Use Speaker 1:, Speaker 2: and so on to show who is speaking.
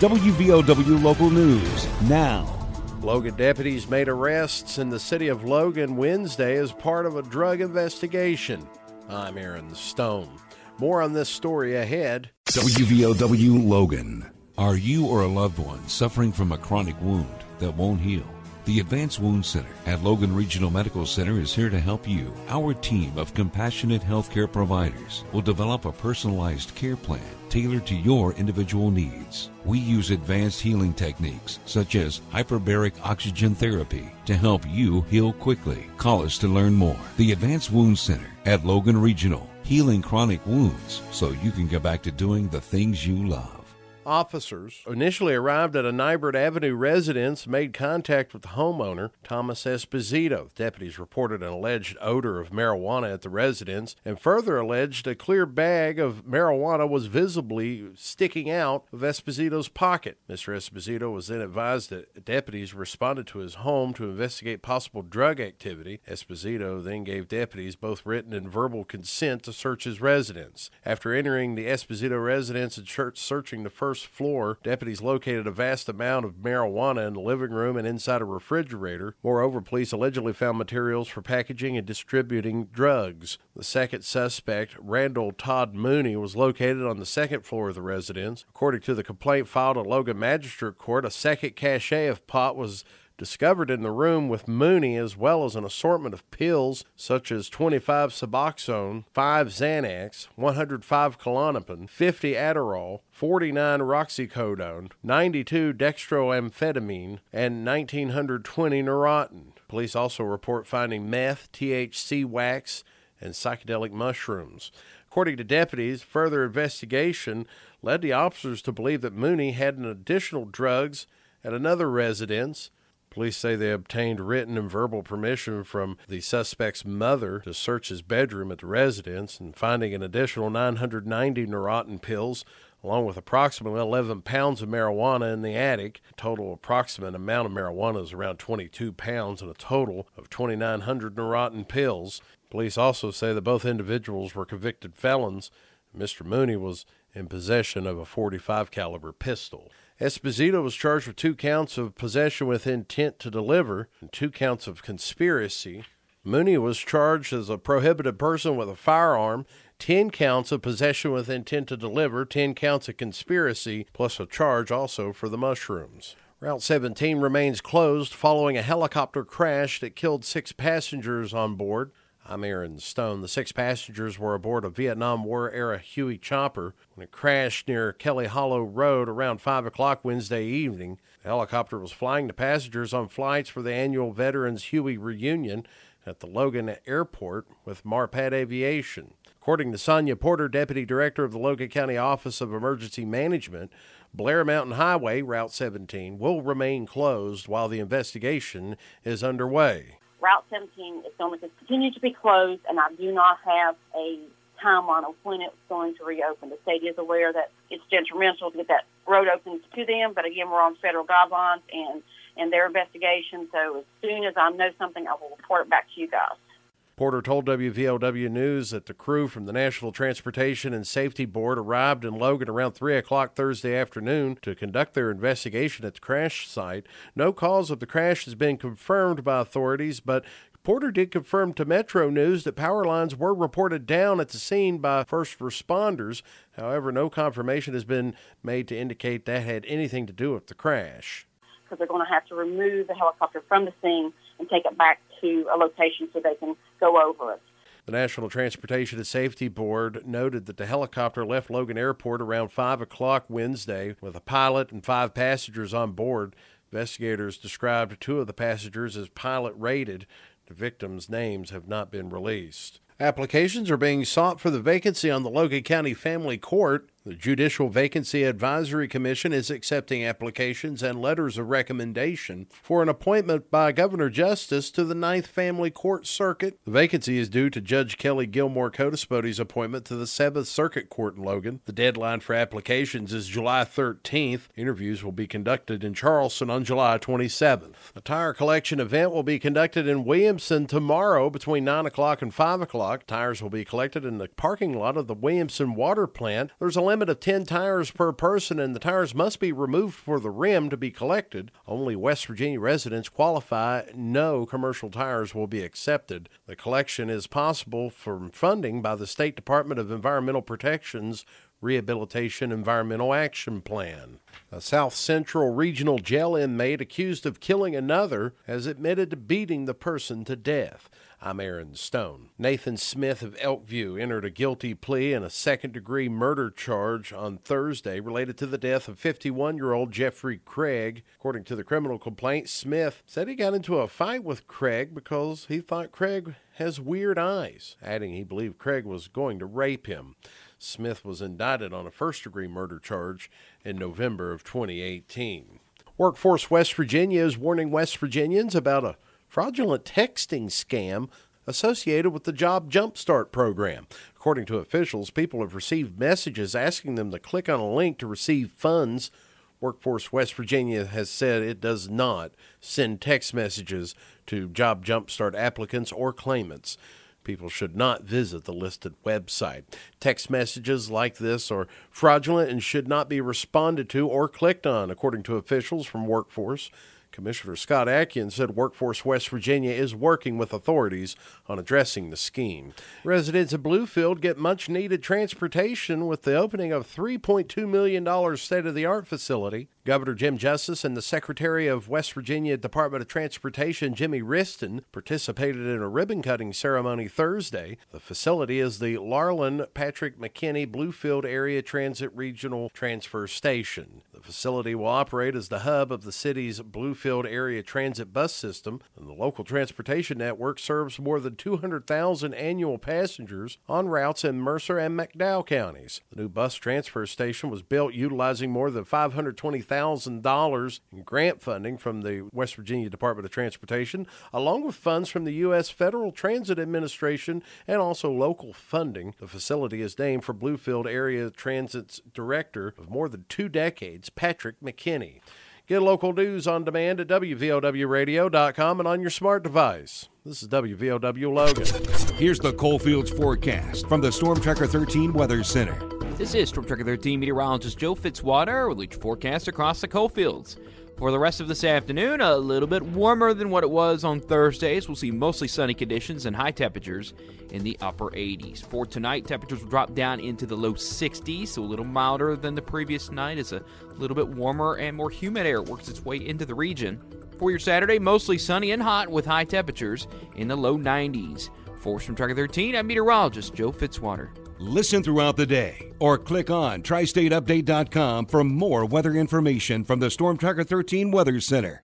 Speaker 1: WVOW Local News now.
Speaker 2: Logan deputies made arrests in the city of Logan Wednesday as part of a drug investigation. I'm Aaron Stone. More on this story ahead.
Speaker 1: WVOW Logan. Are you or a loved one suffering from a chronic wound that won't heal? The Advanced Wound Center at Logan Regional Medical Center is here to help you. Our team of compassionate healthcare providers will develop a personalized care plan tailored to your individual needs. We use advanced healing techniques such as hyperbaric oxygen therapy to help you heal quickly. Call us to learn more. The Advanced Wound Center at Logan Regional, healing chronic wounds so you can get back to doing the things you love
Speaker 2: officers initially arrived at a Nighbert Avenue residence, made contact with the homeowner, Thomas Esposito. Deputies reported an alleged odor of marijuana at the residence and further alleged a clear bag of marijuana was visibly sticking out of Esposito's pocket. Mr. Esposito was then advised that deputies responded to his home to investigate possible drug activity. Esposito then gave deputies both written and verbal consent to search his residence. After entering the Esposito residence and searching the first first floor, deputies located a vast amount of marijuana in the living room and inside a refrigerator. Moreover, police allegedly found materials for packaging and distributing drugs. The second suspect, Randall Todd Mooney, was located on the second floor of the residence. According to the complaint filed at Logan Magistrate Court, a second cache of pot was discovered in the room with Mooney, as well as an assortment of pills such as 25 Suboxone, 5 Xanax, 105 Klonopin, 50 Adderall, 49 Roxicodone, 92 dextroamphetamine, and 1920 Neurontin. Police also report finding meth, THC wax, and psychedelic mushrooms. According to deputies, further investigation led the officers to believe that Mooney had an additional drugs at another residence Police say they obtained written and verbal permission from the suspect's mother to search his bedroom at the residence and finding an additional 990 Neurontin pills along with approximately 11 pounds of marijuana in the attic. Total approximate amount of marijuana is around 22 pounds and a total of 2,900 Neurontin pills. Police also say that both individuals were convicted felons. Mr. Mooney was in possession of a 45 caliber pistol. Esposito was charged with two counts of possession with intent to deliver and two counts of conspiracy. Mooney was charged as a prohibited person with a firearm, 10 counts of possession with intent to deliver, 10 counts of conspiracy, plus a charge also for the mushrooms. Route 17 remains closed following a helicopter crash that killed six passengers on board. I'm Aaron Stone. The six passengers were aboard a Vietnam War era Huey chopper when it crashed near Kelly Hollow Road around 5 o'clock Wednesday evening. The helicopter was flying the passengers on flights for the annual Veterans Huey reunion at the Logan Airport with Marpat Aviation. According to Sonia Porter, Deputy Director of the Logan County Office of Emergency Management, Blair Mountain Highway, Route 17, will remain closed while the investigation is underway.
Speaker 3: Route 17 is going to continue to be closed, and I do not have a timeline of when it's going to reopen. The state is aware that it's detrimental to get that road open to them, but again, we're on federal guidelines and, and their investigation. So as soon as I know something, I will report it back to you guys.
Speaker 2: Porter told WVOW News that the crew from the National Transportation and Safety Board arrived in Logan around 3 o'clock Thursday afternoon to conduct their investigation at the crash site. No cause of the crash has been confirmed by authorities, but Porter did confirm to Metro News that power lines were reported down at the scene by first responders. However, no confirmation has been made to indicate that had anything to do with the crash.
Speaker 3: Because they're going to have to remove the helicopter from the scene and take it back to a location so they can go over it.
Speaker 2: The National Transportation and Safety Board noted that the helicopter left Logan Airport around 5 o'clock Wednesday with a pilot and five passengers on board. Investigators described two of the passengers as pilot rated. The victims' names have not been released. Applications are being sought for the vacancy on the Logan County Family Court. The Judicial Vacancy Advisory Commission is accepting applications and letters of recommendation for an appointment by Governor Justice to the Ninth Family Court Circuit. The vacancy is due to Judge Kelly Gilmore Codispoti's appointment to the Seventh Circuit Court in Logan. The deadline for applications is July 13th. Interviews will be conducted in Charleston on July 27th. A tire collection event will be conducted in Williamson tomorrow between 9 o'clock and 5 o'clock. Tires will be collected in the parking lot of the Williamson Water Plant. There's a limit of 10 tires per person, and the tires must be removed for the rim to be collected. Only West Virginia residents qualify. No commercial tires will be accepted. The collection is possible from funding by the State Department of Environmental Protection's Rehabilitation Environmental Action Plan. A South Central Regional Jail inmate accused of killing another has admitted to beating the person to death. I'm Aaron Stone. Nathan Smith of Elkview entered a guilty plea in a second degree murder charge on Thursday related to the death of 51 year old Jeffrey Craig. According to the criminal complaint, Smith said he got into a fight with Craig because he thought Craig has weird eyes, adding he believed Craig was going to rape him. Smith was indicted on a first degree murder charge in November of 2018. Workforce West Virginia is warning West Virginians about a fraudulent texting scam associated with the Job Jumpstart program. According to officials, people have received messages asking them to click on a link to receive funds. Workforce West Virginia has said it does not send text messages to Job Jumpstart applicants or claimants. People should not visit the listed website. Text messages like this are fraudulent and should not be responded to or clicked on, according to officials from Workforce. Commissioner Scott Adkins said Workforce West Virginia is working with authorities on addressing the scheme. Residents of Bluefield get much needed transportation with the opening of $3.2 million state of the art facility. Governor Jim Justice and the Secretary of West Virginia Department of Transportation, Jimmy Wriston, participated in a ribbon cutting ceremony Thursday. The facility is the Larlan Patrick McKinney Bluefield Area Transit Regional Transfer Station. The facility will operate as the hub of the city's Bluefield Area Transit bus system, and the local transportation network serves more than 200,000 annual passengers on routes in Mercer and McDowell counties. The new bus transfer station was built utilizing more than 520,000 $100,000 in grant funding from the West Virginia Department of Transportation, along with funds from the U.S. Federal Transit Administration and also local funding. The facility is named for Bluefield Area Transit's director of more than two decades, Patrick McKinney. Get local news on demand at WVOWradio.com and on your smart device. This is WVOW Logan.
Speaker 1: Here's the Coalfields forecast from the Storm Tracker 13 Weather Center.
Speaker 4: This is Storm Tracker 13 meteorologist Joe Fitzwater with your forecast across the coalfields. For the rest of this afternoon, a little bit warmer than what it was on Thursdays. We'll see mostly sunny conditions and high temperatures in the upper 80s. For tonight, temperatures will drop down into the low 60s, so a little milder than the previous night as a little bit warmer and more humid air works its way into the region. For your Saturday, mostly sunny and hot with high temperatures in the low 90s. For Storm Tracker 13, I'm meteorologist Joe Fitzwater.
Speaker 1: Listen throughout the day or click on tristateupdate.com for more weather information from the Storm Tracker 13 Weather Center.